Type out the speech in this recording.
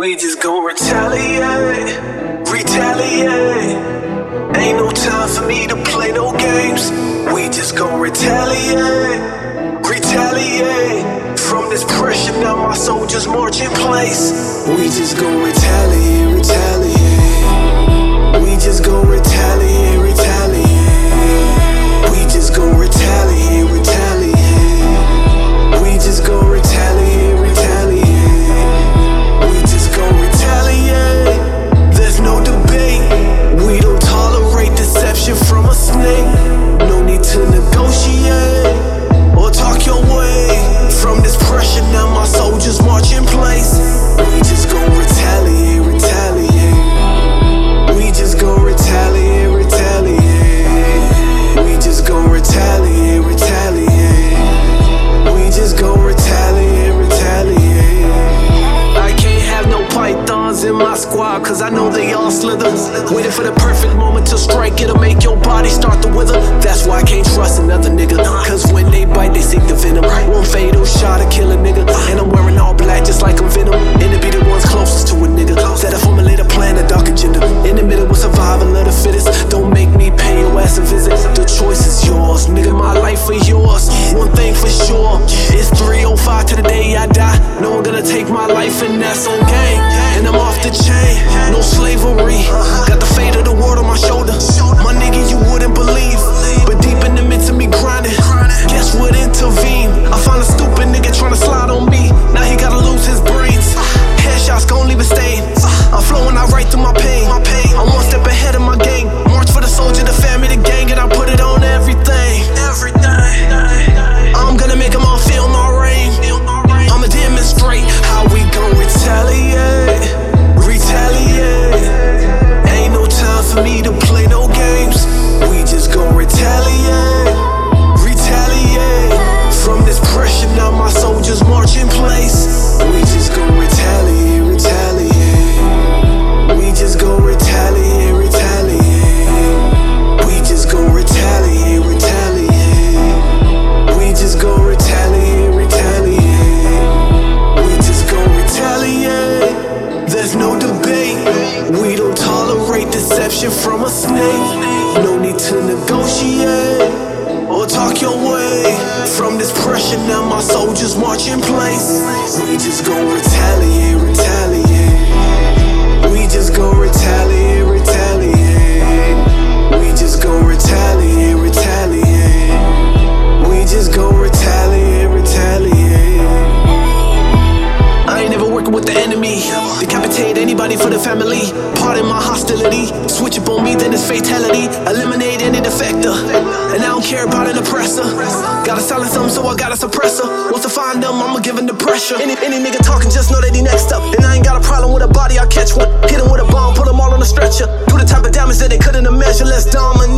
We just gon' retaliate, retaliate. Ain't no time for me to play no games. We just gon' retaliate, retaliate. From this pressure, now my soldiers march in place. We just gon' retaliate, retaliate. I know they all slither. Waiting for the perfect moment to strike, it'll make your body start to wither. That's why I can't trust another nigga. Cause when they bite, they seek the venom. One fatal shot to kill a nigga. And I'm wearing all black just like I'm Venom. And to be the ones closest to a nigga. That I formulate a plan, a dark agenda. In the middle with survival of the fittest. Don't make me pay your ass a visit. The choice is yours, nigga. My life for yours. One thing for sure, it's 305 to the day I die. No one gonna take my life, and that's on deception from a snake. No need to negotiate or talk your way. From this pressure, now my soldiers march in place. We just gon' retaliate, retaliate. We just retaliate, retaliate. With the enemy. Decapitate anybody for the family. Pardon my hostility. Switch up on me, then it's fatality. Eliminate any defector. And I don't care about an oppressor. Gotta silence them, so I got a suppressor. Once I find them, I'ma give them the pressure. Any, any nigga talking, just know that he next up. And I ain't got a problem with a body, I'll catch one. Hit him with a bomb, put them all on a stretcher. Do the type of damage that they couldn't imagine. Let's dominate.